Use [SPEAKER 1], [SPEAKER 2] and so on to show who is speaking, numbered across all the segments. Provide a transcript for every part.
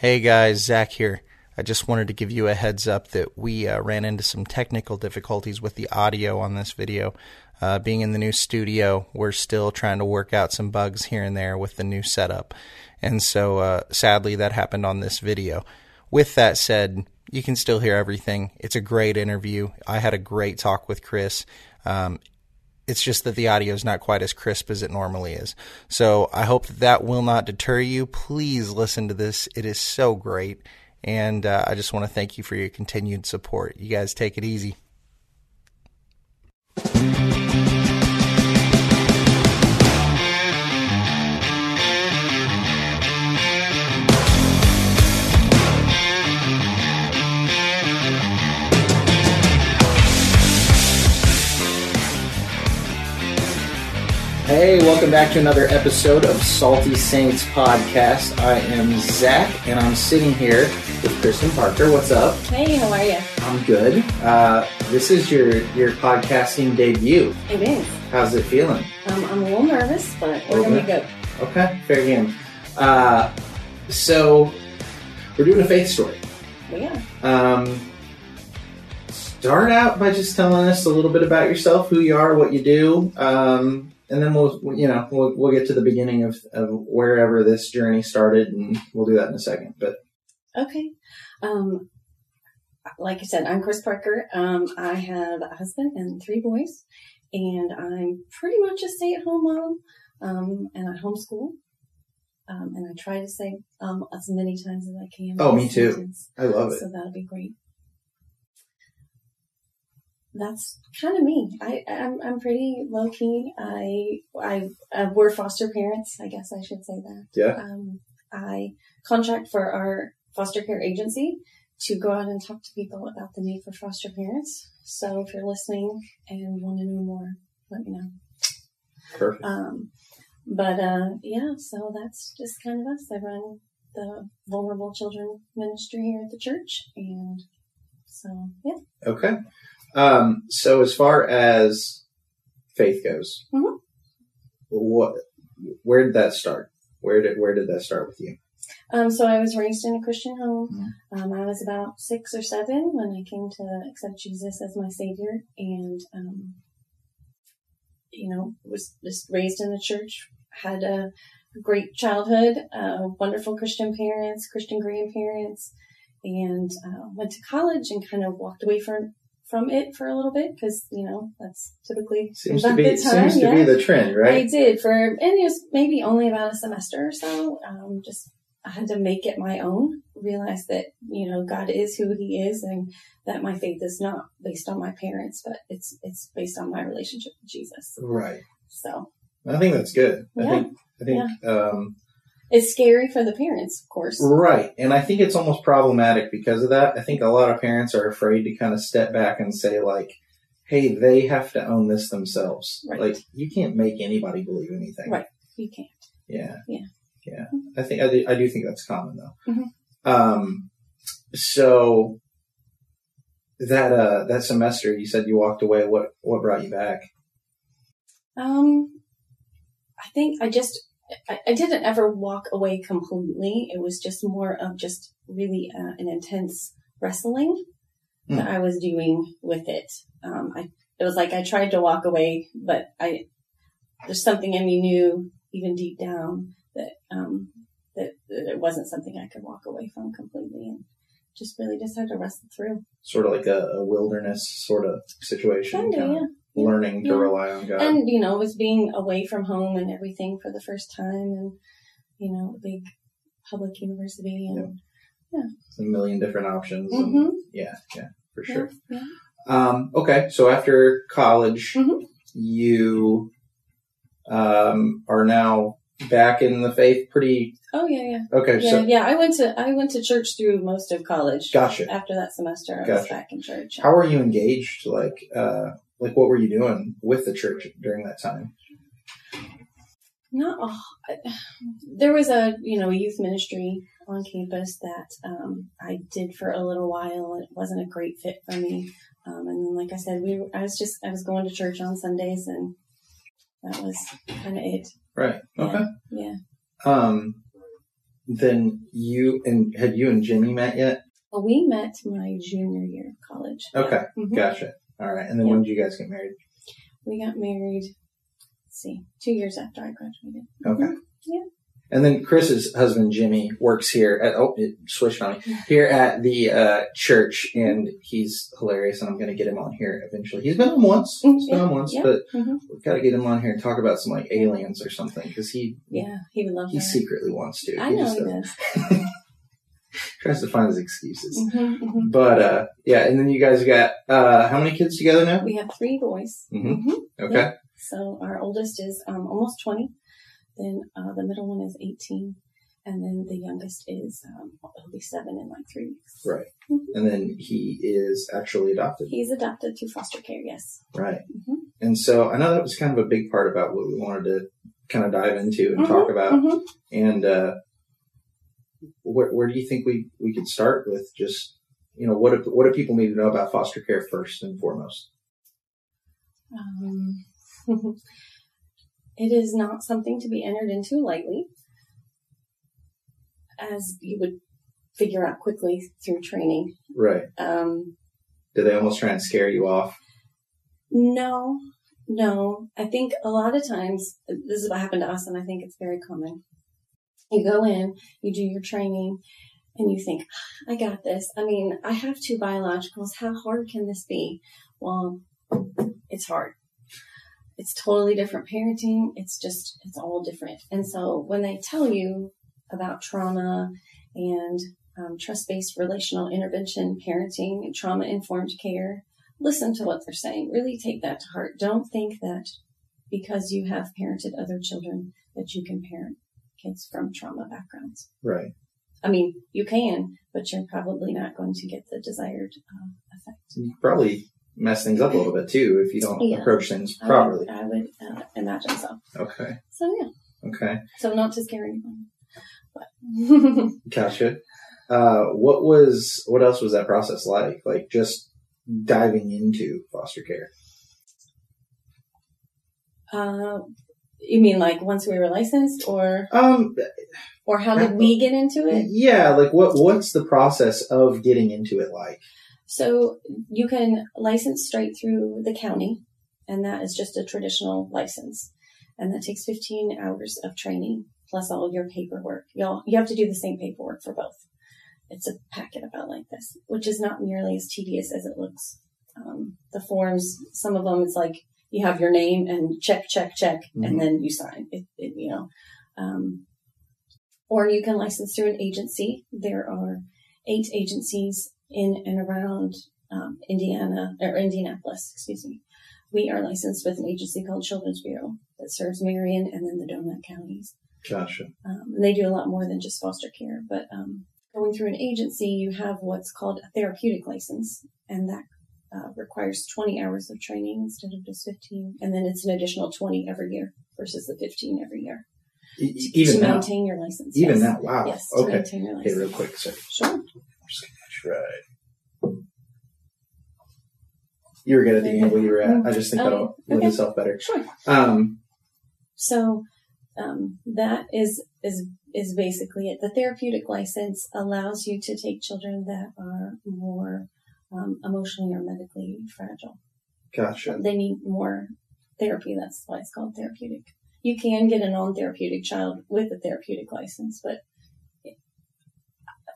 [SPEAKER 1] Hey guys, Zach here. I just wanted to give you a heads up that we uh, ran into some technical difficulties with the audio on this video. Uh, being in the new studio, we're still trying to work out some bugs here and there with the new setup. And so, uh, sadly, that happened on this video. With that said, you can still hear everything. It's a great interview. I had a great talk with Kris. Um, it's just that the audio is not quite as crisp as it normally is. So I hope that that will not deter you. Please listen to this. It is so great. And uh, I just want to thank you for your continued support. You guys take it easy. Hey, welcome back to another episode of Salty Saints Podcast. I am Zach, and I'm sitting here with Kristen Parker. What's up?
[SPEAKER 2] Hey, how are you?
[SPEAKER 1] I'm good. Uh, this is your your podcasting debut.
[SPEAKER 2] It is.
[SPEAKER 1] How's it feeling?
[SPEAKER 2] Um, I'm a little nervous, but we're gonna be good.
[SPEAKER 1] Okay, fair game. Uh, so we're doing a faith story.
[SPEAKER 2] We are.
[SPEAKER 1] Um, start out by just telling us a little bit about yourself, who you are, what you do, um, and then we'll you know we'll we'll get to the beginning of, of wherever this journey started, and we'll do that in a second. But
[SPEAKER 2] Okay. Um, like I said, I'm Kris Parker. Um, I have a husband and three boys, and I'm pretty much a stay-at-home mom. Um, and I homeschool. Um, and I try to say um as many times as I can.
[SPEAKER 1] Oh, me too.
[SPEAKER 2] sentence.
[SPEAKER 1] I love it.
[SPEAKER 2] So that'll be great. That's kind of me. I, I'm, I'm pretty low key. I, I, uh, we're foster parents. I guess I should say that.
[SPEAKER 1] Yeah.
[SPEAKER 2] Um, I contract for our foster care agency to go out and talk to people about the need for foster parents. So if you're listening and want to know more, let me know.
[SPEAKER 1] Perfect.
[SPEAKER 2] Um, but uh, yeah, so that's just kind of us. I run the vulnerable children ministry here at the church, and so yeah.
[SPEAKER 1] Okay. Um, so as far as faith goes,
[SPEAKER 2] Mhm.
[SPEAKER 1] what where did that start? Where did where did that start with you?
[SPEAKER 2] Um, so I was raised in a Christian home.
[SPEAKER 1] Mhm.
[SPEAKER 2] Um, I was about six or seven when I came to accept Jesus as my savior, and um, you know was just raised in the church. Had a great childhood, uh, wonderful Christian parents, Christian grandparents, and uh, went to college and kind of walked away from from it for a little bit because you know that's typically
[SPEAKER 1] Seems to be
[SPEAKER 2] the time.
[SPEAKER 1] seems to
[SPEAKER 2] yeah.
[SPEAKER 1] be the trend, right?
[SPEAKER 2] I did for, and it was maybe only about a semester or so. Um, just I had to make it my own. Realize that you know God is who He is, and that my faith is not based on my parents, but it's it's based on my relationship with Jesus.
[SPEAKER 1] Right.
[SPEAKER 2] So
[SPEAKER 1] I think that's good. I think I think um,
[SPEAKER 2] it's scary for the parents, of course.
[SPEAKER 1] right, and I think it's almost problematic because of that. I think a lot of parents are afraid to kind of step back and say like, "Hey, they have to own this themselves.
[SPEAKER 2] Right.
[SPEAKER 1] Like you can't make anybody believe anything."
[SPEAKER 2] Right. You can't.
[SPEAKER 1] Yeah.
[SPEAKER 2] Yeah.
[SPEAKER 1] Yeah. I think I do, I do think that's common though.
[SPEAKER 2] Mhm.
[SPEAKER 1] Um, so that uh that semester you said you walked away. What what brought you back?
[SPEAKER 2] Um, I think I just I, I didn't ever walk away completely. It was just more of just really uh, an intense wrestling that I was doing with it. Um, I it was like I tried to walk away, but I there's something in me knew even deep down that um that, that it wasn't something I could walk away from completely, and just really just had to wrestle through.
[SPEAKER 1] Sort of like a, a wilderness sort of situation.
[SPEAKER 2] Kinda,
[SPEAKER 1] kinda
[SPEAKER 2] yeah. yeah.
[SPEAKER 1] Learning to rely on God.
[SPEAKER 2] and you know it was being away from home and everything for the first time and you know a big public university and
[SPEAKER 1] a million different options. and-
[SPEAKER 2] Mhm.
[SPEAKER 1] yeah, yeah, for sure.
[SPEAKER 2] yeah.
[SPEAKER 1] Um, okay, so after college,
[SPEAKER 2] Mhm.
[SPEAKER 1] you um, are now back in the faith. Pretty
[SPEAKER 2] oh yeah yeah
[SPEAKER 1] okay.
[SPEAKER 2] yeah
[SPEAKER 1] so
[SPEAKER 2] yeah i went to i went to church through most of college
[SPEAKER 1] Gotcha.
[SPEAKER 2] after that semester i was back in church
[SPEAKER 1] how are you engaged? Like, uh, like what were you doing with the church during that time?
[SPEAKER 2] not I- there was a you know a youth ministry on campus that um, i did for a little while it wasn't a great fit for me um, and then like i said we i was just i was going to church on sundays and that was kind of it
[SPEAKER 1] Right. Okay.
[SPEAKER 2] yeah
[SPEAKER 1] Um, then you and had you and Jimmy met yet?
[SPEAKER 2] Well, we met my junior year of college.
[SPEAKER 1] Okay,
[SPEAKER 2] Mhm.
[SPEAKER 1] gotcha. All right, and then when did you guys get married?
[SPEAKER 2] We got married. Let's see, two years after I graduated.
[SPEAKER 1] Okay.
[SPEAKER 2] Yeah.
[SPEAKER 1] And then Kris's husband Jimmy works here at oh it switched on me here at the uh, church, and he's hilarious. And I'm going to get him on here eventually. He's been on once,
[SPEAKER 2] Mm,
[SPEAKER 1] he's been on once,
[SPEAKER 2] yeah.
[SPEAKER 1] but
[SPEAKER 2] Mhm.
[SPEAKER 1] we've got to get him on here and talk about some like aliens or something because he
[SPEAKER 2] Yeah, he would love
[SPEAKER 1] he
[SPEAKER 2] that.
[SPEAKER 1] secretly wants to.
[SPEAKER 2] I know
[SPEAKER 1] just
[SPEAKER 2] he does.
[SPEAKER 1] tries to find his excuses.
[SPEAKER 2] Mhm, mhm.
[SPEAKER 1] But uh, yeah, and then you guys got uh, how many kids together now?
[SPEAKER 2] We have three boys.
[SPEAKER 1] Mhm.
[SPEAKER 2] Mhm.
[SPEAKER 1] Okay,
[SPEAKER 2] So our oldest is um, almost 20. Then uh, the middle one is 18. And then the youngest is, um, he'll be seven in like three weeks.
[SPEAKER 1] right.
[SPEAKER 2] Mhm.
[SPEAKER 1] And then he is actually adopted.
[SPEAKER 2] He's adopted to foster care, yes.
[SPEAKER 1] Right.
[SPEAKER 2] Mhm.
[SPEAKER 1] And so I know that was kind of a big part about what we wanted to kind of dive into and talk about. And uh, where, where do you think we, we could start with just, you know, what do, what do people need to know about foster care first and foremost?
[SPEAKER 2] Um, it is not something to be entered into lightly, as you would figure out quickly through training.
[SPEAKER 1] Right.
[SPEAKER 2] Um,
[SPEAKER 1] Do they almost try and scare you off?
[SPEAKER 2] no, no. I think a lot of times, this is what happened to us, and I think it's very common. You go in, you do your training, and you think, I got this. I mean, I have two biologicals. How hard can this be? Well, it's hard. It's totally different parenting. It's just, it's all different. And so when they tell you about trauma and um, trust based relational intervention, parenting, and trauma informed care, listen to what they're saying. Really take that to heart. Don't think that because you have parented other children that you can parent kids from trauma backgrounds.
[SPEAKER 1] Right.
[SPEAKER 2] I mean, you can, but you're probably not going to get the desired uh, effect.
[SPEAKER 1] You probably mess things up a little bit too if you don't
[SPEAKER 2] Yeah.
[SPEAKER 1] approach things
[SPEAKER 2] I
[SPEAKER 1] properly.
[SPEAKER 2] would, I would uh, imagine so.
[SPEAKER 1] Okay.
[SPEAKER 2] So yeah,
[SPEAKER 1] Okay.
[SPEAKER 2] so not to scare anyone, but
[SPEAKER 1] Gotcha. Uh, what was, what else was that process like? Like just diving into foster care?
[SPEAKER 2] uh, you mean like once we were licensed, or
[SPEAKER 1] Um,
[SPEAKER 2] or how did we get into it?
[SPEAKER 1] yeah, like what, what's the process of getting into it like?
[SPEAKER 2] So you can license straight through the county, and that is just a traditional license, and that takes 15 hours of training plus all your paperwork. You'll you have to do the same paperwork for both. It's a packet about like this, which is not nearly as tedious as it looks. Um, the forms, some of them, it's like you have your name and check, check, check,
[SPEAKER 1] Mhm.
[SPEAKER 2] and then you sign. It, it you know, um, or you can license through an agency. There are eight agencies in and around um, Indiana or Indianapolis, excuse me. We are licensed with an agency called Children's Bureau that serves Marion and then the Donut counties.
[SPEAKER 1] Gotcha.
[SPEAKER 2] Um, and they do a lot more than just foster care. But um, going through an agency, you have what's called a therapeutic license, and that uh, requires 20 hours of training instead of just 15. And then it's an additional 20 every year versus the 15 every year
[SPEAKER 1] E- e-
[SPEAKER 2] to
[SPEAKER 1] now.
[SPEAKER 2] maintain your license.
[SPEAKER 1] Even
[SPEAKER 2] yes.
[SPEAKER 1] now. Wow.
[SPEAKER 2] Yes, to
[SPEAKER 1] okay.
[SPEAKER 2] maintain your
[SPEAKER 1] Okay,
[SPEAKER 2] license.
[SPEAKER 1] real quick. Sorry.
[SPEAKER 2] Sure.
[SPEAKER 1] Right. You were good at the angle you were at. I just think
[SPEAKER 2] Okay.
[SPEAKER 1] that'll lend
[SPEAKER 2] Okay.
[SPEAKER 1] itself better.
[SPEAKER 2] Sure.
[SPEAKER 1] Um,
[SPEAKER 2] So um, that is is is basically it. The therapeutic license allows you to take children that are more um, emotionally or medically fragile.
[SPEAKER 1] gotcha.
[SPEAKER 2] They need more therapy. That's why it's called therapeutic. You can get a non-therapeutic child with a therapeutic license, but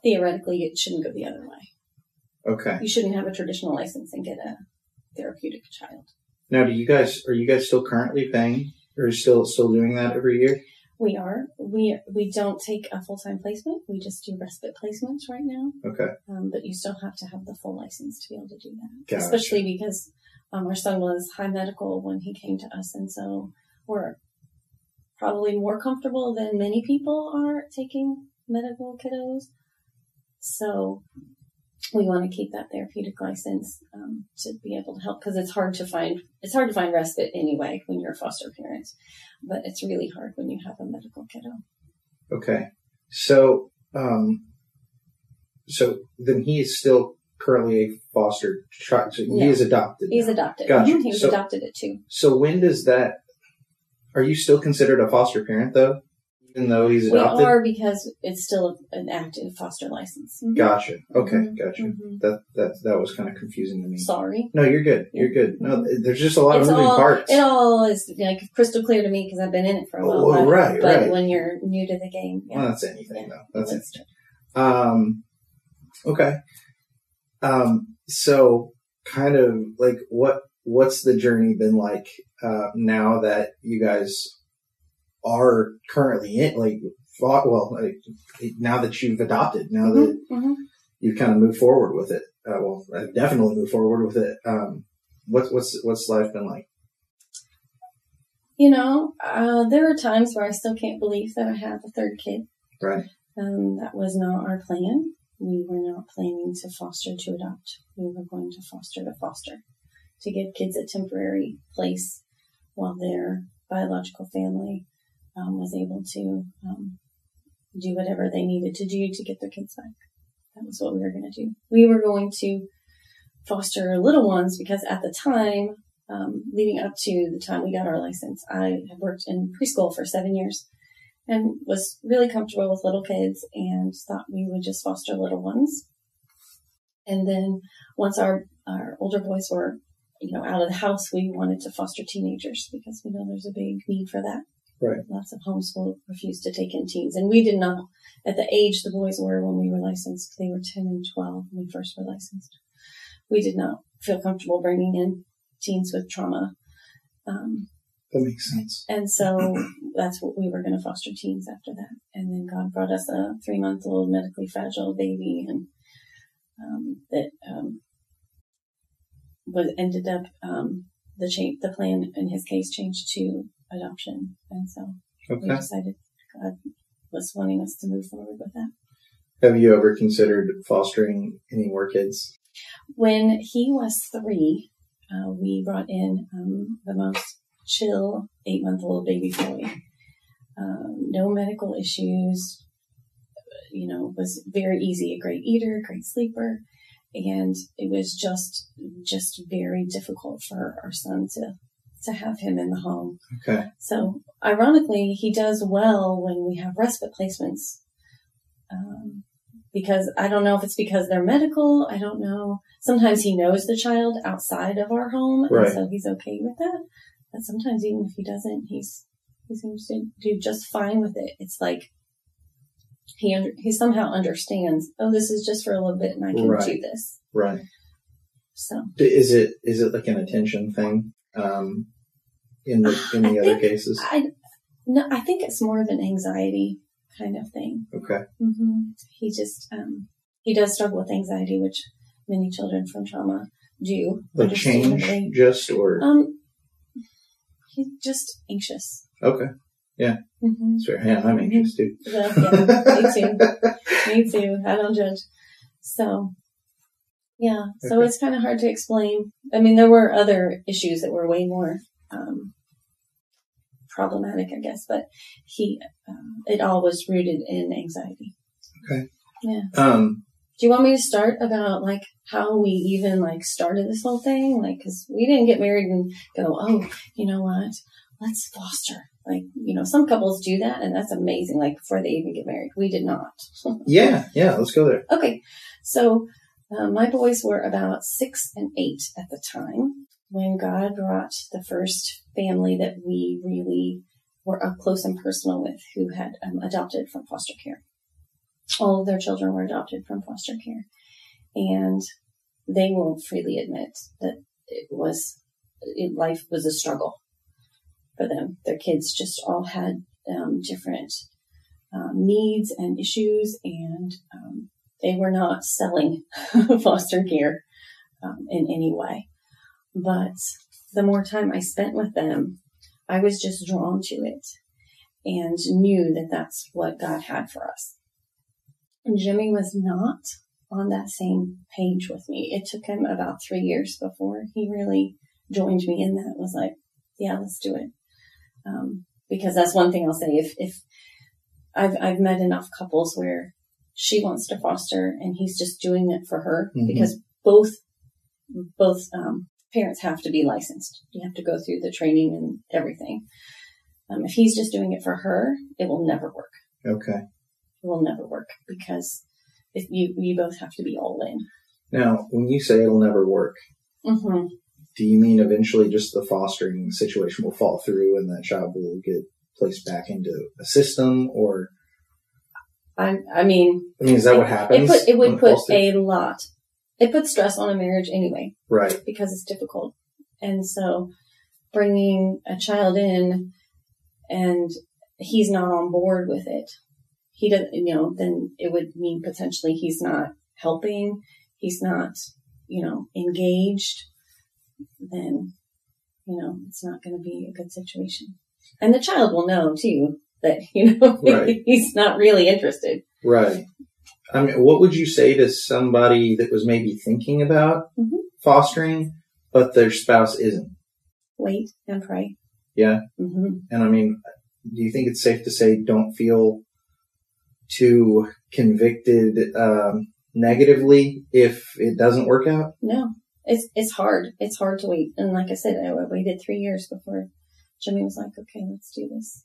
[SPEAKER 2] theoretically, it shouldn't go the other way.
[SPEAKER 1] Okay.
[SPEAKER 2] You shouldn't have a traditional license and get a therapeutic child.
[SPEAKER 1] Now, do you guys are you guys still currently paying, or still still doing that every year?
[SPEAKER 2] We are. We we don't take a full time placement. We just do respite placements right now.
[SPEAKER 1] Okay.
[SPEAKER 2] Um, but you still have to have the full license to be able to do that.
[SPEAKER 1] Gotcha.
[SPEAKER 2] Especially because um, our son was high medical when he came to us, and so we're probably more comfortable than many people are taking medical kiddos. So we want to keep that therapeutic license um, to be able to help because it's hard to find it's hard to find respite anyway when you're a foster parent, but it's really hard when you have a medical kiddo.
[SPEAKER 1] Okay. So, um, so then he is still currently a foster child. So he
[SPEAKER 2] No.
[SPEAKER 1] is adopted.
[SPEAKER 2] He's adopted.
[SPEAKER 1] Gotcha.
[SPEAKER 2] Mhm, He was
[SPEAKER 1] So-
[SPEAKER 2] adopted at two.
[SPEAKER 1] So when does that? Are you still considered a foster parent though?
[SPEAKER 3] Even though he's
[SPEAKER 2] We
[SPEAKER 3] adopted?
[SPEAKER 2] are because it's still an active foster license. Mhm.
[SPEAKER 3] Gotcha. Okay,
[SPEAKER 2] Mhm.
[SPEAKER 3] gotcha.
[SPEAKER 2] Mhm.
[SPEAKER 3] That that that was kind of confusing to me.
[SPEAKER 2] Sorry.
[SPEAKER 3] No, you're good. You're good. No, there's just a lot
[SPEAKER 2] It's
[SPEAKER 3] of moving
[SPEAKER 2] all,
[SPEAKER 3] parts.
[SPEAKER 2] It all is like crystal clear to me because I've been in it for a while.
[SPEAKER 3] Oh, well,
[SPEAKER 2] but,
[SPEAKER 3] right,
[SPEAKER 2] but
[SPEAKER 3] right.
[SPEAKER 2] when you're new to the game, yeah.
[SPEAKER 3] Well, that's anything
[SPEAKER 2] Yeah.
[SPEAKER 3] though. That's it.
[SPEAKER 2] That's true.
[SPEAKER 3] Um, okay. Um, so kind of like what, what's the journey been like, uh, now that you guys are currently in, like, well, like, now that you've adopted, now that
[SPEAKER 2] Mhm, mhm.
[SPEAKER 3] you've kind of moved forward with it, uh, well, I've definitely moved forward with it. Um, what's, what's, what's life been like?
[SPEAKER 2] You know, uh, there are times where I still can't believe that I have a third kid.
[SPEAKER 3] Right.
[SPEAKER 2] Um, that was not our plan. We were not planning to foster to adopt. We were going to foster to foster to give kids a temporary place while their biological family um, was able to um, do whatever they needed to do to get their kids back. That was what we were going to do. We were going to foster little ones because at the time, um, leading up to the time we got our license, I had worked in preschool for seven years and was really comfortable with little kids and thought we would just foster little ones. And then once our, our older boys were, you know, out of the house, we wanted to foster teenagers because we know there's a big need for that.
[SPEAKER 3] Right.
[SPEAKER 2] Lots of homeschool refused to take in teens. And we did not, at the age the boys were when we were licensed, they were 10 and 12 when we first were licensed. We did not feel comfortable bringing in teens with trauma. Um,
[SPEAKER 3] That makes sense.
[SPEAKER 2] and so that's what we were going to foster teens after that. And then God brought us a three month old medically fragile baby and, um, that, um, was ended up, um, the change, the plan in his case changed to adoption. And so we decided God was wanting us to move forward with that.
[SPEAKER 3] Have you ever considered fostering any more kids?
[SPEAKER 2] When he was three, uh, we brought in um, the most chill eight month old baby boy. Um, no medical issues. You know, was very easy, a great eater, great sleeper, and it was just just very difficult for our son to to have him in the home.
[SPEAKER 3] Okay.
[SPEAKER 2] So, ironically, he does well when we have respite placements. Um, because I don't know if it's because they're medical. I don't know. Sometimes he knows the child outside of our home,
[SPEAKER 3] Right.
[SPEAKER 2] and so he's okay with that. But sometimes even if he doesn't, he's he seems to do just fine with it. It's like he under, he somehow understands. Oh, this is just for a little bit, and I can
[SPEAKER 3] Right.
[SPEAKER 2] do this.
[SPEAKER 3] Right.
[SPEAKER 2] So
[SPEAKER 3] Is it is it like an attention thing? Um, in the in the
[SPEAKER 2] I
[SPEAKER 3] other cases.
[SPEAKER 2] I no, I think it's more of an anxiety kind of thing.
[SPEAKER 3] Okay.
[SPEAKER 2] Mm-hmm. He just um, he does struggle with anxiety, which many children from trauma do.
[SPEAKER 3] Like change, just or
[SPEAKER 2] Um, he's just anxious.
[SPEAKER 3] okay.
[SPEAKER 2] Yeah. Mm-hmm.
[SPEAKER 3] Sorry, yeah, I'm anxious too.
[SPEAKER 2] Well, yeah, me too. Me too. I don't judge. So, yeah. So
[SPEAKER 3] Okay.
[SPEAKER 2] it's kind of hard to explain. I mean, there were other issues that were way more um, problematic, I guess, but he, um, it all was rooted in anxiety. Okay. Yeah.
[SPEAKER 3] Um,
[SPEAKER 2] Do you want me to start about like how we even like started this whole thing? Like, cause we didn't get married and go, oh, you know what? Let's foster. Like, you know, some couples do that and that's amazing. Like before they even get married, we did not.
[SPEAKER 3] yeah, yeah. Let's go there.
[SPEAKER 2] Okay. So, uh, my boys were about six and eight at the time when God brought the first family that we really were up close and personal with who had um, adopted from foster care. All of their children were adopted from foster care. And they will freely admit that it was, it, life was a struggle for them. Their kids just all had um, different um, needs and issues and um, they were not selling foster care um, in any way. But the more time I spent with them, I was just drawn to it and knew that that's what God had for us. And Jimmy was not on that same page with me. It took him about three years before he really joined me in that. Was like, yeah, let's do it. Um, because that's one thing I'll say. If if I've I've met enough couples where she wants to foster and he's just doing it for her
[SPEAKER 3] Mhm.
[SPEAKER 2] because both both um, parents have to be licensed. You have to go through the training and everything. Um, if he's just doing it for her, it will never work.
[SPEAKER 1] Okay.
[SPEAKER 2] It will never work because if you you both have to be all in.
[SPEAKER 1] Now, when you say it'll never work,
[SPEAKER 2] hmm
[SPEAKER 1] do you mean eventually just the fostering situation will fall through and that child will get placed back into a system or
[SPEAKER 2] I I mean,
[SPEAKER 1] I mean is that what
[SPEAKER 2] it
[SPEAKER 1] happens?
[SPEAKER 2] put it would put a lot. It puts stress on a marriage anyway.
[SPEAKER 1] right.
[SPEAKER 2] because it's difficult. And so bringing a child in and he's not on board with it, he doesn't, you know, then it would mean potentially he's not helping, he's not, you know, engaged, then, you know, it's not going to be a good situation. And the child will know too that, you know,
[SPEAKER 1] Right.
[SPEAKER 2] he's not really interested.
[SPEAKER 1] Right. I mean, what would you say to somebody that was maybe thinking about
[SPEAKER 2] Mhm.
[SPEAKER 1] fostering, but their spouse isn't?
[SPEAKER 2] Wait and pray.
[SPEAKER 1] Yeah.
[SPEAKER 2] hmm
[SPEAKER 1] And I mean, do you think it's safe to say don't feel too convicted um, negatively if it doesn't work out?
[SPEAKER 2] No, it's it's hard. It's hard to wait. And like I said, I waited three years before Jimmy was like, "Okay, let's do this."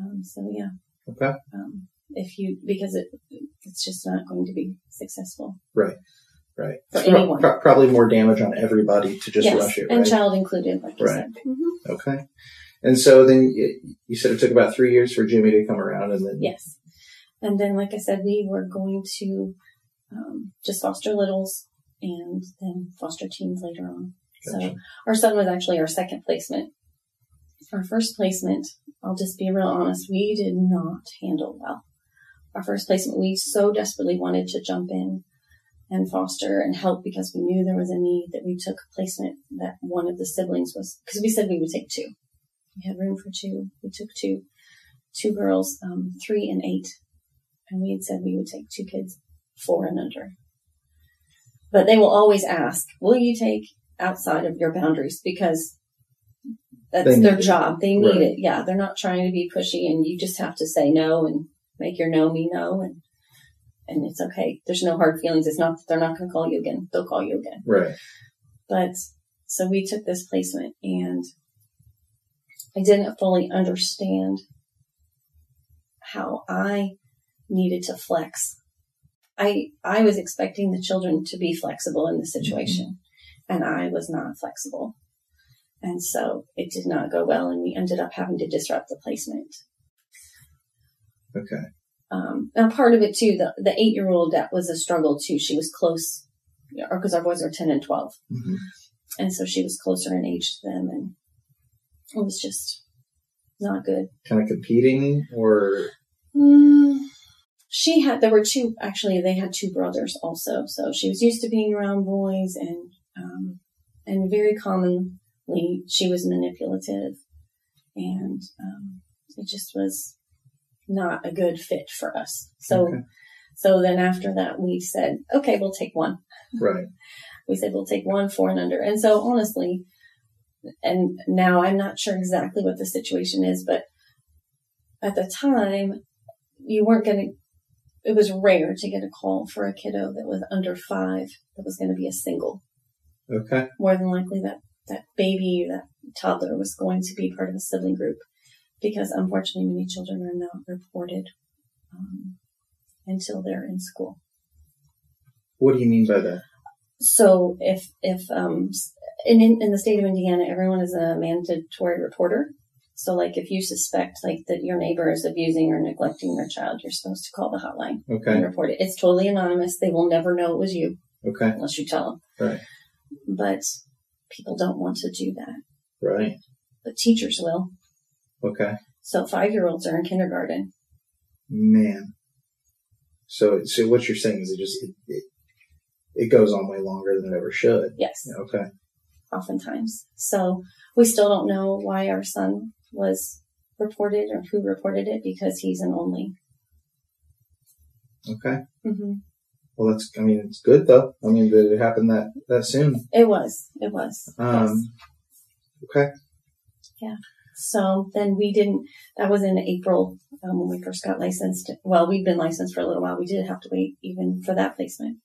[SPEAKER 2] Um, so yeah,
[SPEAKER 1] Okay.
[SPEAKER 2] um, if you because it it's just not going to be successful.
[SPEAKER 1] Right.
[SPEAKER 2] Right.
[SPEAKER 1] For pro-
[SPEAKER 2] anyone.
[SPEAKER 1] pro- probably more damage on everybody to just
[SPEAKER 2] yes,
[SPEAKER 1] rush it,
[SPEAKER 2] and child included, like
[SPEAKER 1] Right.
[SPEAKER 2] said. hmm
[SPEAKER 1] okay. And so then you, you said it took about three years for Jimmy to come around, and then
[SPEAKER 2] Yes, and then like I said, we were going to um, just foster littles and then foster teens later on. So our son was actually our second placement. Our first placement, I'll just be real honest, we did not handle well. Our first placement, we so desperately wanted to jump in and foster and help because we knew there was a need that we took placement that one of the siblings was, because we said we would take two. We had room for two. We took two, two girls, um, three and eight. And we had said we would take two kids, four and under. But they will always ask, will you take outside of your boundaries? Because that's their job. They need
[SPEAKER 1] Right.
[SPEAKER 2] it. Yeah. They're not trying to be pushy and you just have to say no and make your no be no and, and it's okay. There's no hard feelings. It's not that they're not going to call you again. They'll call you again.
[SPEAKER 1] right,
[SPEAKER 2] But so we took this placement and I didn't fully understand how I needed to flex. I, I was expecting the children to be flexible in the situation and I was not flexible. And so it did not go well and we ended up having to disrupt the placement.
[SPEAKER 1] okay,
[SPEAKER 2] Um, now part of it too, the, the eight year old that was a struggle too. She was close, or because our boys are 10 and 12.
[SPEAKER 1] Mhm.
[SPEAKER 2] And so she was closer in age to them and it was just not good.
[SPEAKER 1] kind of competing or
[SPEAKER 2] Mm, she had, there were two, actually, they had two brothers also. So she was used to being around boys and, um, and very she was manipulative and, um, it just was not a good fit for us. So,
[SPEAKER 1] Okay.
[SPEAKER 2] so then after that we said, okay, we'll take one.
[SPEAKER 1] right,
[SPEAKER 2] we said we'll take one four and under. And so honestly, and now I'm not sure exactly what the situation is, but at the time, you weren't going to, it was rare to get a call for a kiddo that was under five that was going to be a single.
[SPEAKER 1] okay,
[SPEAKER 2] More than likely that, that baby, that toddler was going to be part of a sibling group because unfortunately many children are not reported um, until they're in school.
[SPEAKER 1] What do you mean by that?
[SPEAKER 2] So if if um in in the state of Indiana, everyone is a mandatory reporter. So like if you suspect like that your neighbor is abusing or neglecting their child, you're supposed to call the hotline and report it. It's totally anonymous. They will never know it was you
[SPEAKER 1] okay,
[SPEAKER 2] unless you tell them.
[SPEAKER 1] Right.
[SPEAKER 2] But people don't want to do that.
[SPEAKER 1] right,
[SPEAKER 2] But teachers will.
[SPEAKER 1] okay,
[SPEAKER 2] So five year olds are in kindergarten.
[SPEAKER 1] man. So, so what you're saying is it just it, it, it goes on way longer than it ever should.
[SPEAKER 2] Yes.
[SPEAKER 1] Okay,
[SPEAKER 2] oftentimes. So we still don't know why our son was reported or who reported it because he's an only.
[SPEAKER 1] okay.
[SPEAKER 2] hmm
[SPEAKER 1] Well, that's. I mean, it's good though. I mean, that it happened that that soon.
[SPEAKER 2] It was. It was.
[SPEAKER 1] Um. Okay. Yeah.
[SPEAKER 2] So then we didn't. That was in April um, when we first got licensed. Well, we'd been licensed for a little while. We did have to wait even for that placement,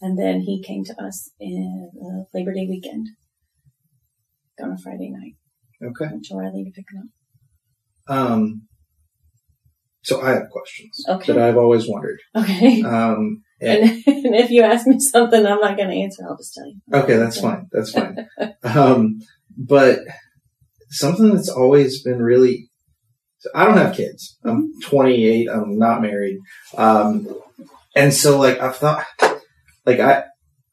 [SPEAKER 2] and then he came to us in uh, Labor Day weekend on a Friday night.
[SPEAKER 1] Okay.
[SPEAKER 2] Went to Riley to pick him up.
[SPEAKER 1] Um, so I have questions
[SPEAKER 2] Okay.
[SPEAKER 1] that I've always wondered.
[SPEAKER 2] Okay.
[SPEAKER 1] Um, and-
[SPEAKER 2] And, and if you ask me something I'm not going to answer, I'll just tell you.
[SPEAKER 1] okay, that's fine. That's fine. um, but something that's always been really, so I don't have kids. I'm 28. I'm not married. Um, and so like I've thought, like I,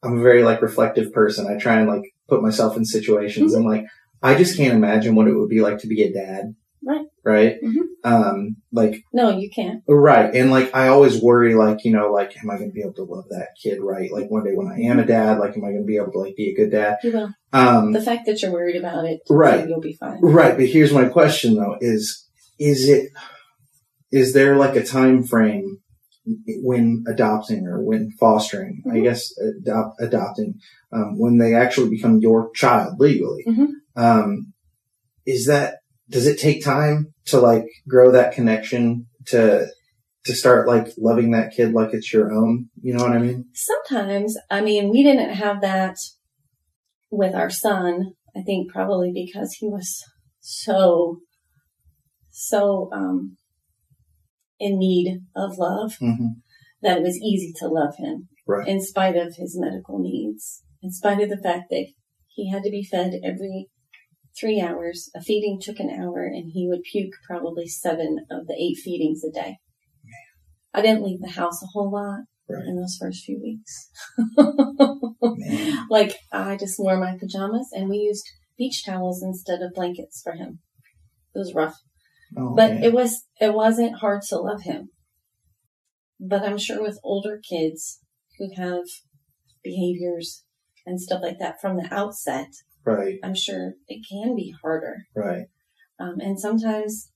[SPEAKER 1] I'm a very like reflective person. I try and like put myself in situations and like I just can't imagine what it would be like to be a dad.
[SPEAKER 2] Right.
[SPEAKER 1] Right.
[SPEAKER 2] Mhm.
[SPEAKER 1] Um, like
[SPEAKER 2] No, you can't.
[SPEAKER 1] Right. And like, I always worry, like, you know, like, am I going to be able to love that kid right? Like one day when I am a dad, like, am I going to be able to like be a good dad?
[SPEAKER 2] You will.
[SPEAKER 1] Um,
[SPEAKER 2] The fact that you're worried about it,
[SPEAKER 1] Right.
[SPEAKER 2] you'll be fine.
[SPEAKER 1] right. But here's my question though, is, is it, is there like a time frame when adopting or when fostering, I
[SPEAKER 2] Mhm.
[SPEAKER 1] guess, adopt, adopting, um, when they actually become your child legally?
[SPEAKER 2] Mhm.
[SPEAKER 1] Um, is that, does it take time to like grow that connection to, to start like loving that kid like it's your own? You know what I mean?
[SPEAKER 2] Sometimes, I mean, we didn't have that with our son. I think probably because he was so, so, um, in need of love
[SPEAKER 1] Mm-hmm.
[SPEAKER 2] that it was easy to love him
[SPEAKER 1] Right.
[SPEAKER 2] in spite of his medical needs, in spite of the fact that he had to be fed every three hours. A feeding took an hour and he would puke probably seven of the eight feedings a day. I didn't leave the house a whole lot
[SPEAKER 1] Right.
[SPEAKER 2] in those first few weeks. Like I just wore my pajamas and we used beach towels instead of blankets for him. It was rough.
[SPEAKER 1] Oh,
[SPEAKER 2] But
[SPEAKER 1] man.
[SPEAKER 2] it was it wasn't hard to love him. But I'm sure with older kids who have behaviors and stuff like that from the outset,
[SPEAKER 1] right,
[SPEAKER 2] I'm sure it can be harder.
[SPEAKER 1] right,
[SPEAKER 2] Um, and sometimes,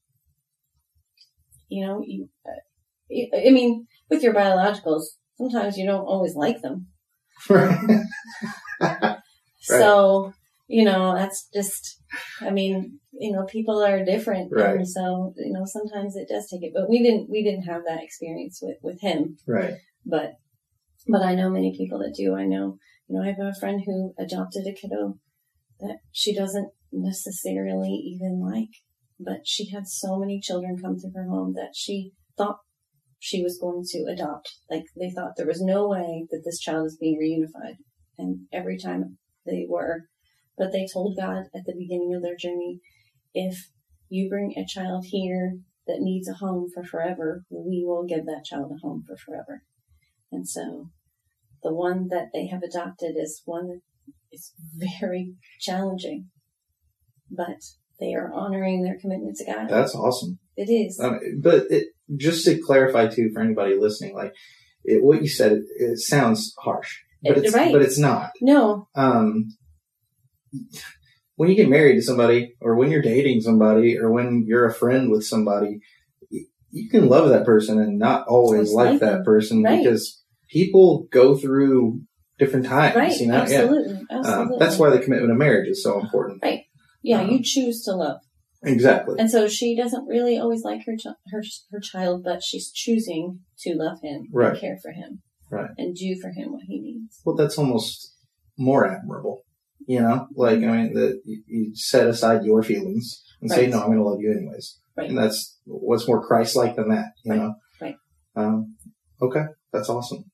[SPEAKER 2] you know, you, uh, I mean, with your biologicals, sometimes you don't always like them.
[SPEAKER 1] right.
[SPEAKER 2] So, you know, that's just, I mean, you know, people are different.
[SPEAKER 1] Right.
[SPEAKER 2] And so, you know, sometimes it does take it, but we didn't, we didn't have that experience with, with him,
[SPEAKER 1] right.
[SPEAKER 2] but, but I know many people that do. I know, you know, I have a friend who adopted a kiddo that she doesn't necessarily even like, but she had so many children come to her home that she thought she was going to adopt. Like they thought there was no way that this child is being reunified. And every time they were, but they told God at the beginning of their journey, if you bring a child here that needs a home for forever, we will give that child a home for forever. And so the one that they have adopted is one is very challenging, but they are honoring their commitment to God.
[SPEAKER 1] That's awesome.
[SPEAKER 2] it is.
[SPEAKER 1] Um, but it, just to clarify too, for anybody listening, like it, what you said, it, it sounds harsh, but
[SPEAKER 2] It-
[SPEAKER 1] it's
[SPEAKER 2] right.
[SPEAKER 1] but it's not.
[SPEAKER 2] no,
[SPEAKER 1] Um, when you get married to somebody, or when you're dating somebody, or when you're a friend with somebody, you can love that person and not always like
[SPEAKER 2] like
[SPEAKER 1] that
[SPEAKER 2] them.
[SPEAKER 1] person
[SPEAKER 2] Right.
[SPEAKER 1] because people go through different times.
[SPEAKER 2] right.
[SPEAKER 1] You know, yeah.
[SPEAKER 2] absolutely.
[SPEAKER 1] Um, that's why the commitment of marriage is so important. Right.
[SPEAKER 2] Yeah,
[SPEAKER 1] um,
[SPEAKER 2] you choose to love.
[SPEAKER 1] Exactly.
[SPEAKER 2] And so she doesn't really always like her ch- her her child, but she's choosing to love him
[SPEAKER 1] Right.
[SPEAKER 2] and care for him,
[SPEAKER 1] Right.
[SPEAKER 2] and do for him what he needs.
[SPEAKER 1] Well, that's almost more admirable. You know, like I mean, that you, you set aside your feelings and say, "No, I'm going to love you anyways,"
[SPEAKER 2] Right.
[SPEAKER 1] and that's what's more Christ-like than that. You
[SPEAKER 2] Right.
[SPEAKER 1] know.
[SPEAKER 2] Right.
[SPEAKER 1] Um, okay, that's awesome.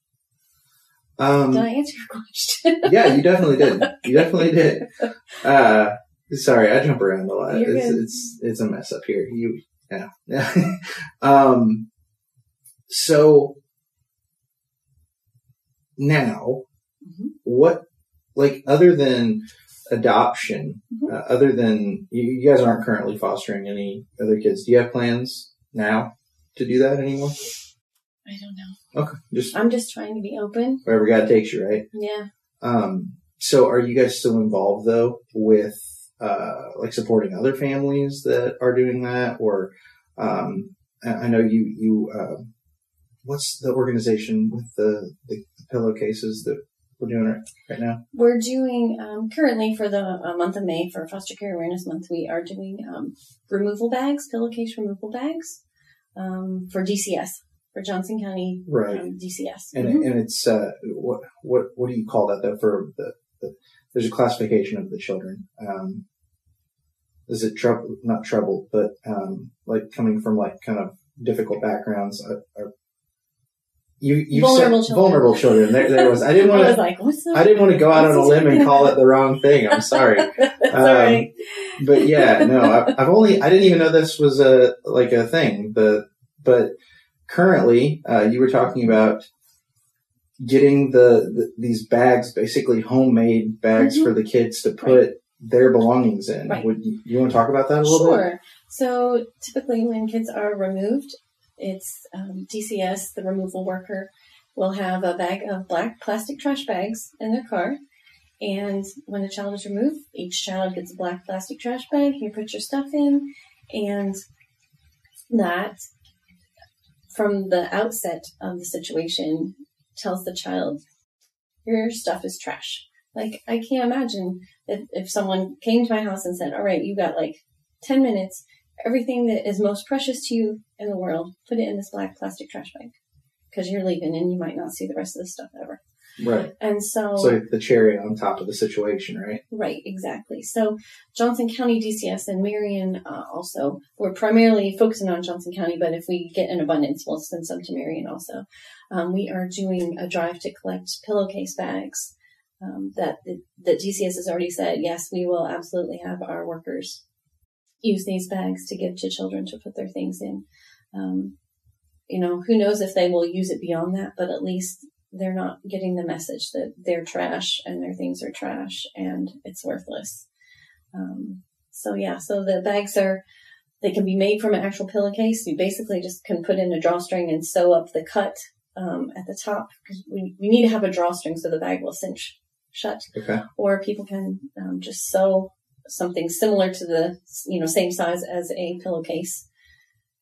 [SPEAKER 1] Um,
[SPEAKER 2] Did I answer your question?
[SPEAKER 1] yeah, you definitely did. You definitely did. Uh, sorry, I jump around a lot. It's, it's it's a mess up here. You, yeah, yeah. um, so now,
[SPEAKER 2] Mhm.
[SPEAKER 1] what like other than adoption,
[SPEAKER 2] Mhm.
[SPEAKER 1] uh, other than you, you guys aren't currently fostering any other kids? Do you have plans now to do that anymore?
[SPEAKER 2] I don't know.
[SPEAKER 1] Okay, just
[SPEAKER 2] I'm just trying to be open.
[SPEAKER 1] wherever God takes you, right?
[SPEAKER 2] Yeah.
[SPEAKER 1] Um, so are you guys still involved though with, uh, like supporting other families that are doing that? Or, um, I I know you, you, uh, what's the organization with the, the pillowcases that we're doing right, right now?
[SPEAKER 2] We're doing um, currently for the uh, month of May for Foster Care Awareness Month. We are doing um, removal bags, pillowcase removal bags um, for DCS for Johnson County
[SPEAKER 1] Right.
[SPEAKER 2] um, DCS.
[SPEAKER 1] And,
[SPEAKER 2] Mhm.
[SPEAKER 1] and it's, uh, what, what, what do you call that though for the, the there's a classification of the children. Um, is it trouble? Not troubled, but um, like coming from like kind of difficult backgrounds. Are, are you you
[SPEAKER 2] Vulnerable
[SPEAKER 1] said
[SPEAKER 2] children.
[SPEAKER 1] vulnerable children. There, there was. I didn't want to.
[SPEAKER 2] like.
[SPEAKER 1] I didn't want to go out on a limb and call it the wrong thing. I'm sorry. Um, but yeah, no, I, I've only I didn't even know this was a like a thing. The but currently, uh, you were talking about getting the, the these bags, basically homemade bags
[SPEAKER 2] Mhm.
[SPEAKER 1] for the kids to put their belongings in.
[SPEAKER 2] Right.
[SPEAKER 1] Would you, you want to talk about that a little bit?
[SPEAKER 2] Sure. So typically, when kids are removed, it's um, DCS, the removal worker, will have a bag of black plastic trash bags in their car. And when a child is removed, each child gets a black plastic trash bag. You put your stuff in, and that, from the outset of the situation, tells the child, "Your stuff is trash." Like I can't imagine if, if someone came to my house and said, "All right, you got like 10 minutes, everything that is most precious to you in the world, put it in this black plastic trash bag because you're leaving and you might not see the rest of the stuff ever.
[SPEAKER 1] Right.
[SPEAKER 2] And so,
[SPEAKER 1] So the cherry on top of the situation, right?
[SPEAKER 2] right, exactly. So Johnson County DCS and Marion uh, also, we're primarily focusing on Johnson County, but if we get an abundance, we'll send some to Marion also. Um, we are doing a drive to collect pillowcase bags. Um, that that DCS has already said yes, we will absolutely have our workers use these bags to give to children to put their things in. Um, you know, who knows if they will use it beyond that, but at least they're not getting the message that they're trash and their things are trash and it's worthless. Um, so yeah, so the bags are, they can be made from an actual pillowcase. You basically just can put in a drawstring and sew up the cut um, at the top because we, we need to have a drawstring so the bag will cinch shut
[SPEAKER 1] Okay.
[SPEAKER 2] or people can um, just sew something similar to the you know same size as a pillowcase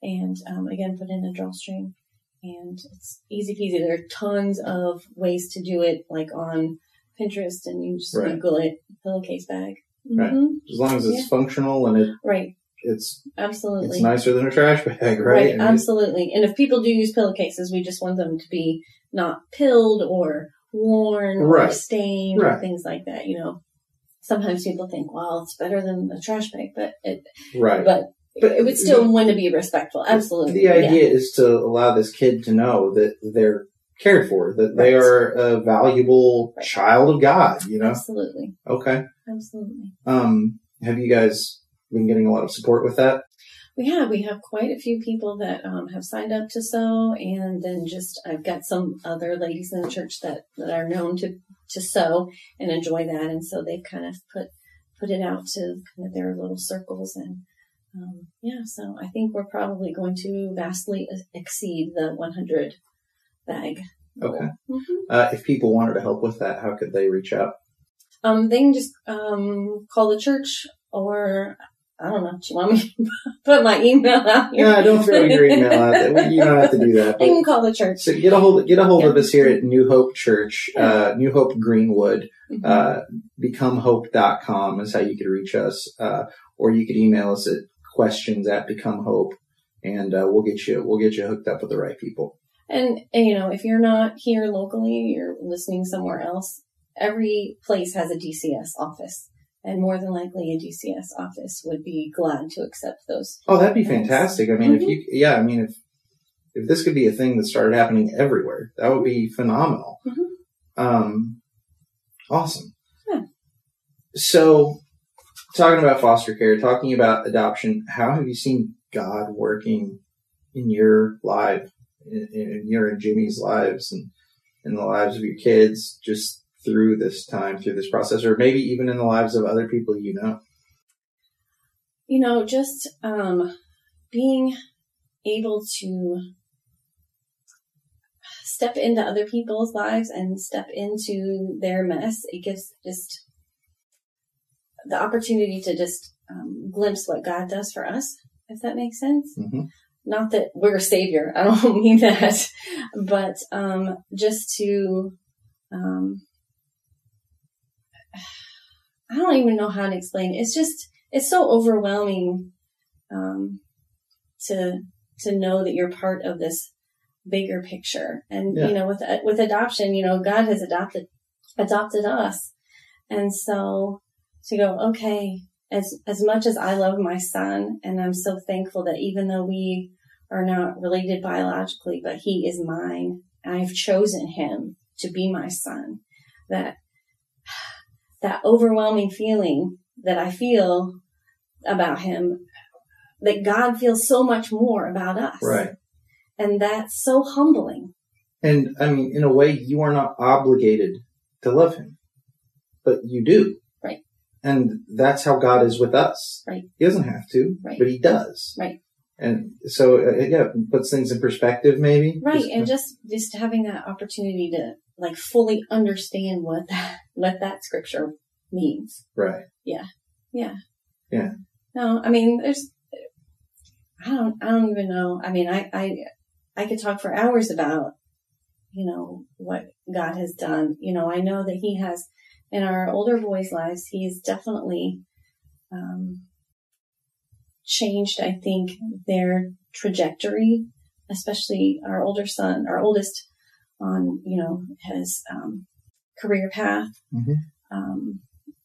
[SPEAKER 2] and um, again put in a drawstring and it's easy peasy there are tons of ways to do it like on pinterest and you just
[SPEAKER 1] Right.
[SPEAKER 2] google it pillowcase bag
[SPEAKER 1] Right.
[SPEAKER 2] Mhm.
[SPEAKER 1] As long as it's functional and it
[SPEAKER 2] right
[SPEAKER 1] it's
[SPEAKER 2] absolutely
[SPEAKER 1] it's nicer than a trash bag, right?
[SPEAKER 2] Right,
[SPEAKER 1] mean,
[SPEAKER 2] absolutely. And if people do use pillowcases, we just want them to be not pilled or worn or
[SPEAKER 1] Right.
[SPEAKER 2] stained or things like that. You know, sometimes people think, "Well, it's better than a trash bag," but it,
[SPEAKER 1] right.
[SPEAKER 2] but,
[SPEAKER 1] But
[SPEAKER 2] it would still want to be respectful. Absolutely.
[SPEAKER 1] The
[SPEAKER 2] Yeah.
[SPEAKER 1] idea is to allow this kid to know that they're cared for, that they are a valuable
[SPEAKER 2] Right.
[SPEAKER 1] child of God, you know?
[SPEAKER 2] Absolutely.
[SPEAKER 1] Okay.
[SPEAKER 2] Absolutely.
[SPEAKER 1] Um, have you guys been getting a lot of support with that?
[SPEAKER 2] We have we have quite a few people that um, have signed up to sew, and then just I've got some other ladies in the church that, that are known to to sew and enjoy that, and so they've kind of put put it out to kind of their little circles, and um, yeah, so I think we're probably going to vastly exceed the 100 bag. goal.
[SPEAKER 1] Okay.
[SPEAKER 2] Mhm.
[SPEAKER 1] Uh, if people wanted to help with that, how could they reach out?
[SPEAKER 2] Um, they can just um, call the church, or I don't know. Do you want me to put my email out here?
[SPEAKER 1] Yeah, don't throw your email out there. You don't have to do that.
[SPEAKER 2] They
[SPEAKER 1] But,
[SPEAKER 2] can call the church.
[SPEAKER 1] so get a hold get a hold of us here at New Hope Church, uh, New Hope Greenwood.
[SPEAKER 2] Mhm.
[SPEAKER 1] Uh, becomehope.com is how you could reach us. Uh, or you could email us at questions at becomehope and, uh, we'll get you, we'll get you hooked up with the right people.
[SPEAKER 2] And, and, you know, if you're not here locally, you're listening somewhere else, every place has a DCS office. And more than likely a DCS office would be glad to accept those.
[SPEAKER 1] Oh, that'd be fantastic. I mean, if
[SPEAKER 2] Mhm.
[SPEAKER 1] you, yeah, I mean, if, if this could be a thing that started happening everywhere, that would be phenomenal.
[SPEAKER 2] Mhm.
[SPEAKER 1] Um, awesome.
[SPEAKER 2] Yeah.
[SPEAKER 1] So, talking about foster care, talking about adoption, how have you seen God working in your life, in, in your and Jimmy's lives, and in the lives of your kids, just through this time, through this process, or maybe even in the lives of other people you know?
[SPEAKER 2] You know, just, um, being able to step into other people's lives and step into their mess. It gives just the opportunity to just um, glimpse what God does for us, if that makes sense.
[SPEAKER 1] hmm
[SPEAKER 2] Not that we're a savior. I don't mean that, but um, just to, um, I don't even know how to explain. It's just it's so overwhelming um, to to know that you're part of this bigger picture. And
[SPEAKER 1] Yeah.
[SPEAKER 2] you know, with with adoption, you know, God has adopted adopted us, and so to go, okay, as as much as I love my son, and I'm so thankful that even though we are not related biologically, but he is mine, I've chosen him to be my son. That that overwhelming feeling that I feel about him, that God feels so much more about us.
[SPEAKER 1] Right.
[SPEAKER 2] And that's so humbling.
[SPEAKER 1] And I mean, in a way, you are not obligated to love him, but you do. And that's how God is with us.
[SPEAKER 2] Right.
[SPEAKER 1] He doesn't have to,
[SPEAKER 2] Right.
[SPEAKER 1] but he does.
[SPEAKER 2] Right.
[SPEAKER 1] And so, uh, yeah, puts things in perspective, maybe.
[SPEAKER 2] Right.
[SPEAKER 1] Just-
[SPEAKER 2] and just, just having that opportunity to like fully understand what that, what that scripture means.
[SPEAKER 1] right.
[SPEAKER 2] Yeah.
[SPEAKER 1] Yeah. Yeah.
[SPEAKER 2] No, I mean, there's, I don't, I don't even know. I mean, I, I, I could talk for hours about, you know, what God has done. You know, I know that He has in our older boys' lives, He's definitely, um, changed, I think, their trajectory, especially our older son, our oldest on, you know, his, um, career path,
[SPEAKER 1] Mhm.
[SPEAKER 2] um,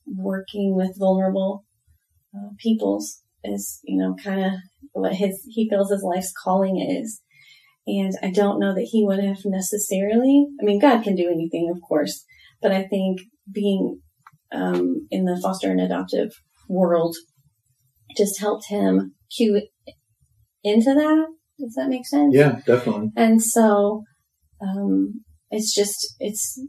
[SPEAKER 2] working with vulnerable uh, peoples is, you know, kind of what his, he feels his life's calling is. And I don't know that he would have necessarily, I mean, God can do anything, of course, but I think being, um, in the foster and adoptive world just helped him cue into that. Does that make sense?
[SPEAKER 1] Yeah, definitely.
[SPEAKER 2] And so, um, it's just, it's,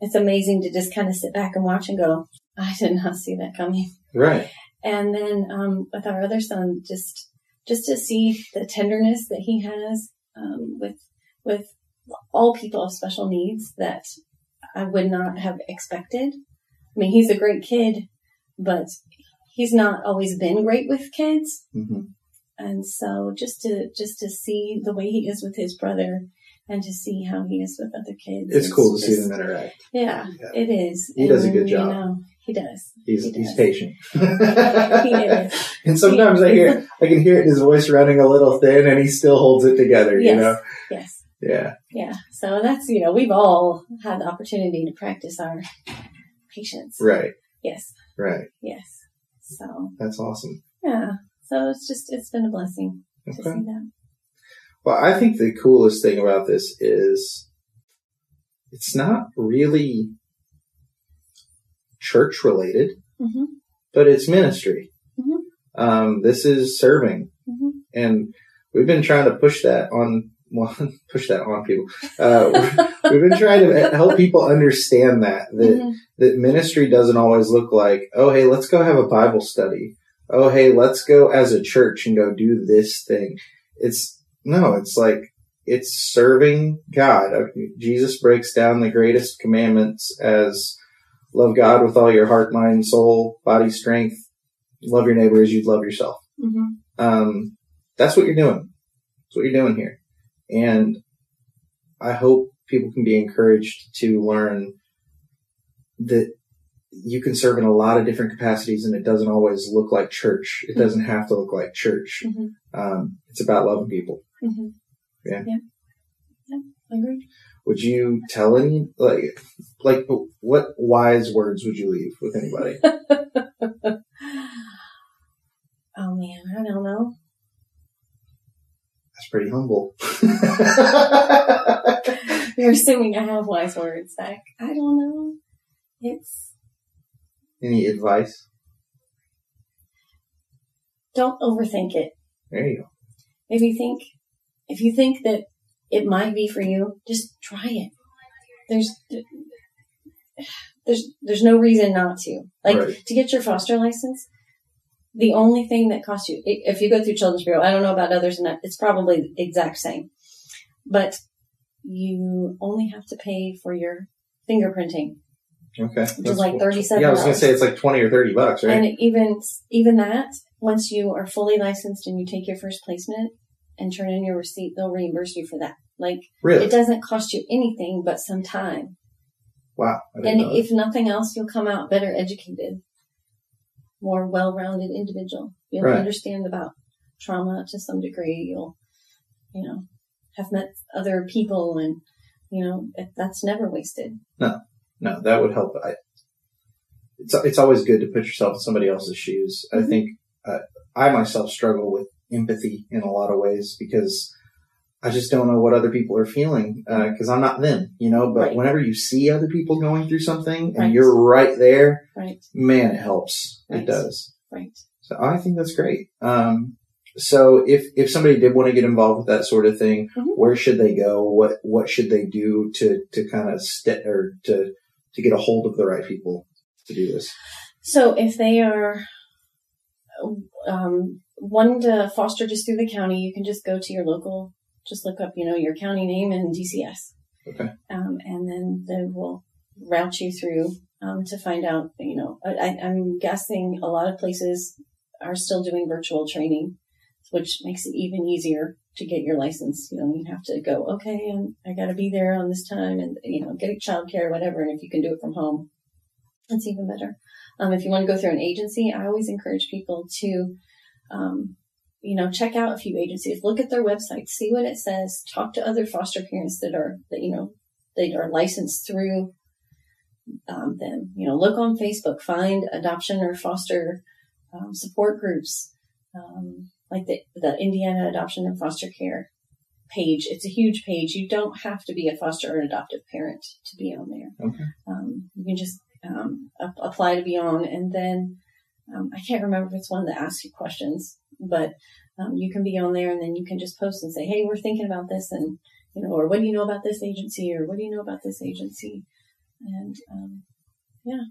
[SPEAKER 2] it's amazing to just kind of sit back and watch and go, I did not see that coming.
[SPEAKER 1] Right.
[SPEAKER 2] And then, um, with our other son, just, just to see the tenderness that he has, um, with, with all people of special needs that I would not have expected. I mean, he's a great kid, but he's not always been great with kids.
[SPEAKER 1] hmm
[SPEAKER 2] And so just to, just to see the way he is with his brother and to see how he is with other kids.
[SPEAKER 1] It's
[SPEAKER 2] is
[SPEAKER 1] cool to see
[SPEAKER 2] just-
[SPEAKER 1] them interact.
[SPEAKER 2] Yeah,
[SPEAKER 1] Yeah.
[SPEAKER 2] it is.
[SPEAKER 1] He does a good job.
[SPEAKER 2] you know, he does.
[SPEAKER 1] He's
[SPEAKER 2] He
[SPEAKER 1] he's patient.
[SPEAKER 2] He is.
[SPEAKER 1] and sometimes I hear I can hear it in his voice running a little thin, and he still holds it together. You know.
[SPEAKER 2] Yes.
[SPEAKER 1] Yeah.
[SPEAKER 2] Yeah. So that's, you know, we've all had the opportunity to practice our patience.
[SPEAKER 1] Right.
[SPEAKER 2] Yes.
[SPEAKER 1] Right.
[SPEAKER 2] Yes. So,
[SPEAKER 1] That's awesome.
[SPEAKER 2] yeah. So it's just, it's been a blessing to see that.
[SPEAKER 1] Well, I think the coolest thing about this is it's not really church related,
[SPEAKER 2] hmm
[SPEAKER 1] but it's ministry.
[SPEAKER 2] Mhm.
[SPEAKER 1] Um, this is serving,
[SPEAKER 2] hmm
[SPEAKER 1] and we've been trying to push that on. Well, push that on people. Uh, we've been trying to help people understand that that
[SPEAKER 2] hmm
[SPEAKER 1] that ministry doesn't always look like, oh, hey, let's go have a Bible study. Oh, hey, let's go as a church and go do this thing. It's no, it's like, it's serving God. Uh, Jesus breaks down the greatest commandments as love God with all your heart, mind, soul, body, strength. Love your neighbor as you'd love yourself.
[SPEAKER 2] hmm
[SPEAKER 1] Um, that's what you're doing. That's what you're doing here. And I hope people can be encouraged to learn that you can serve in a lot of different capacities and it doesn't always look like church. It doesn't have to look like church.
[SPEAKER 2] hmm
[SPEAKER 1] Um, it's about loving people.
[SPEAKER 2] hmm
[SPEAKER 1] Yeah.
[SPEAKER 2] Yeah. Yeah. Agreed.
[SPEAKER 1] Would you tell any, like, like, what wise words would you leave with anybody?
[SPEAKER 2] oh man, I don't know.
[SPEAKER 1] That's pretty humble.
[SPEAKER 2] You're assuming I have wise words, Zach. I don't know. It's
[SPEAKER 1] any advice?
[SPEAKER 2] don't overthink it.
[SPEAKER 1] There you go.
[SPEAKER 2] If you think, if you think that it might be for you, just try it. There's, there's, there's no reason not to. Like
[SPEAKER 1] Right.
[SPEAKER 2] to get your foster license. The only thing that costs you, if you go through Children's Bureau, I don't know about others, and that it's probably the exact same, but you only have to pay for your fingerprinting,
[SPEAKER 1] Okay.
[SPEAKER 2] which is like thirty-seven.
[SPEAKER 1] Yeah, I was gonna say it's like twenty or thirty bucks, right?
[SPEAKER 2] And even even that, once you are fully licensed and you take your first placement and turn in your receipt, they'll reimburse you for that. Like
[SPEAKER 1] really?
[SPEAKER 2] it doesn't cost you anything but some time.
[SPEAKER 1] wow.
[SPEAKER 2] And if nothing else, you'll come out better educated, more well-rounded individual. You'll
[SPEAKER 1] Right.
[SPEAKER 2] understand about trauma to some degree. You'll, you know, have met other people, and you know it, that's never wasted.
[SPEAKER 1] no, no, that would help. I, it's it's always good to put yourself in somebody else's shoes. I
[SPEAKER 2] Mhm.
[SPEAKER 1] think uh, I myself struggle with empathy in a lot of ways because I just don't know what other people are feeling because I'm not them, you know. But
[SPEAKER 2] Right.
[SPEAKER 1] whenever you see other people going through something and
[SPEAKER 2] Right.
[SPEAKER 1] you're right there,
[SPEAKER 2] Right.
[SPEAKER 1] man, it helps. It does.
[SPEAKER 2] Right.
[SPEAKER 1] So I think that's great. Um, so if if somebody did want to get involved with that sort of thing,
[SPEAKER 2] Mhm.
[SPEAKER 1] where should they go? What what should they do to to kind of st- or to to get a hold of the right people to do this?
[SPEAKER 2] So if they are um, wanting to foster just through the county, you can just go to your local, just look up, you know, your county name and DCS.
[SPEAKER 1] Okay.
[SPEAKER 2] Um, and then they will route you through um, to find out, you know, I, I'm guessing a lot of places are still doing virtual training, which makes it even easier to get your license. You know, you have to go, okay, and I got to be there on this time and, you know, get a childcare whatever. And if you can do it from home, that's even better. Um, if you want to go through an agency, I always encourage people to, um, you know, check out a few agencies, look at their websites, see what it says, talk to other foster parents that are, that, you know, that are licensed through um, them. You know, look on Facebook, find adoption or foster um, support groups, um, like the, the Indiana Adoption and Foster Care page. It's a huge page. You don't have to be a foster or an adoptive parent to be on there.
[SPEAKER 1] Okay.
[SPEAKER 2] Um, you can just um, ap- apply to be on, and then um, I can't remember if it's one that asks you questions, but um, you can be on there, and then you can just post and say, "Hey, we're thinking about this," and you know, or what do you know about this agency, or what do you know about this agency, and um, yeah.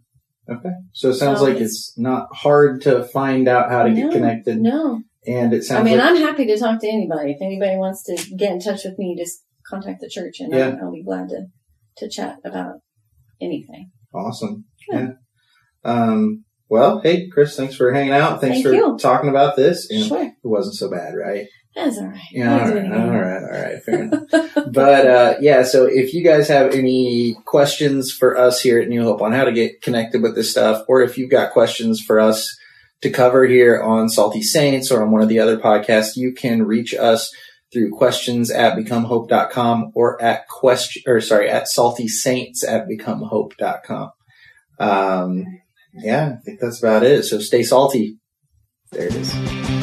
[SPEAKER 1] Okay. So it sounds
[SPEAKER 2] So
[SPEAKER 1] like
[SPEAKER 2] it's-
[SPEAKER 1] it's not hard to find out how to
[SPEAKER 2] No,
[SPEAKER 1] get connected,
[SPEAKER 2] no,
[SPEAKER 1] and it sounds
[SPEAKER 2] I mean,
[SPEAKER 1] like
[SPEAKER 2] I'm happy to talk to anybody. If anybody wants to get in touch with me, just contact the church, and
[SPEAKER 1] Yeah.
[SPEAKER 2] I'll, I'll be glad to to chat about anything.
[SPEAKER 1] awesome.
[SPEAKER 2] Yeah.
[SPEAKER 1] Yeah. Um. Well, hey, Kris, thanks for hanging out. Thanks
[SPEAKER 2] Thank
[SPEAKER 1] for
[SPEAKER 2] you.
[SPEAKER 1] talking about this. And
[SPEAKER 2] Sure,
[SPEAKER 1] It wasn't so bad, right?
[SPEAKER 2] that's all right.
[SPEAKER 1] Yeah, all right, all right, all right, fair enough. But uh, yeah, so if you guys have any questions for us here at New Hope on how to get connected with this stuff, or if you've got questions for us to cover here on Salty Saints or on one of the other podcasts, you can reach us through questions at becomehope.com or at question or sorry at salty saints at becomehope.com. Um, yeah, I think that's about it. So stay salty. There it is.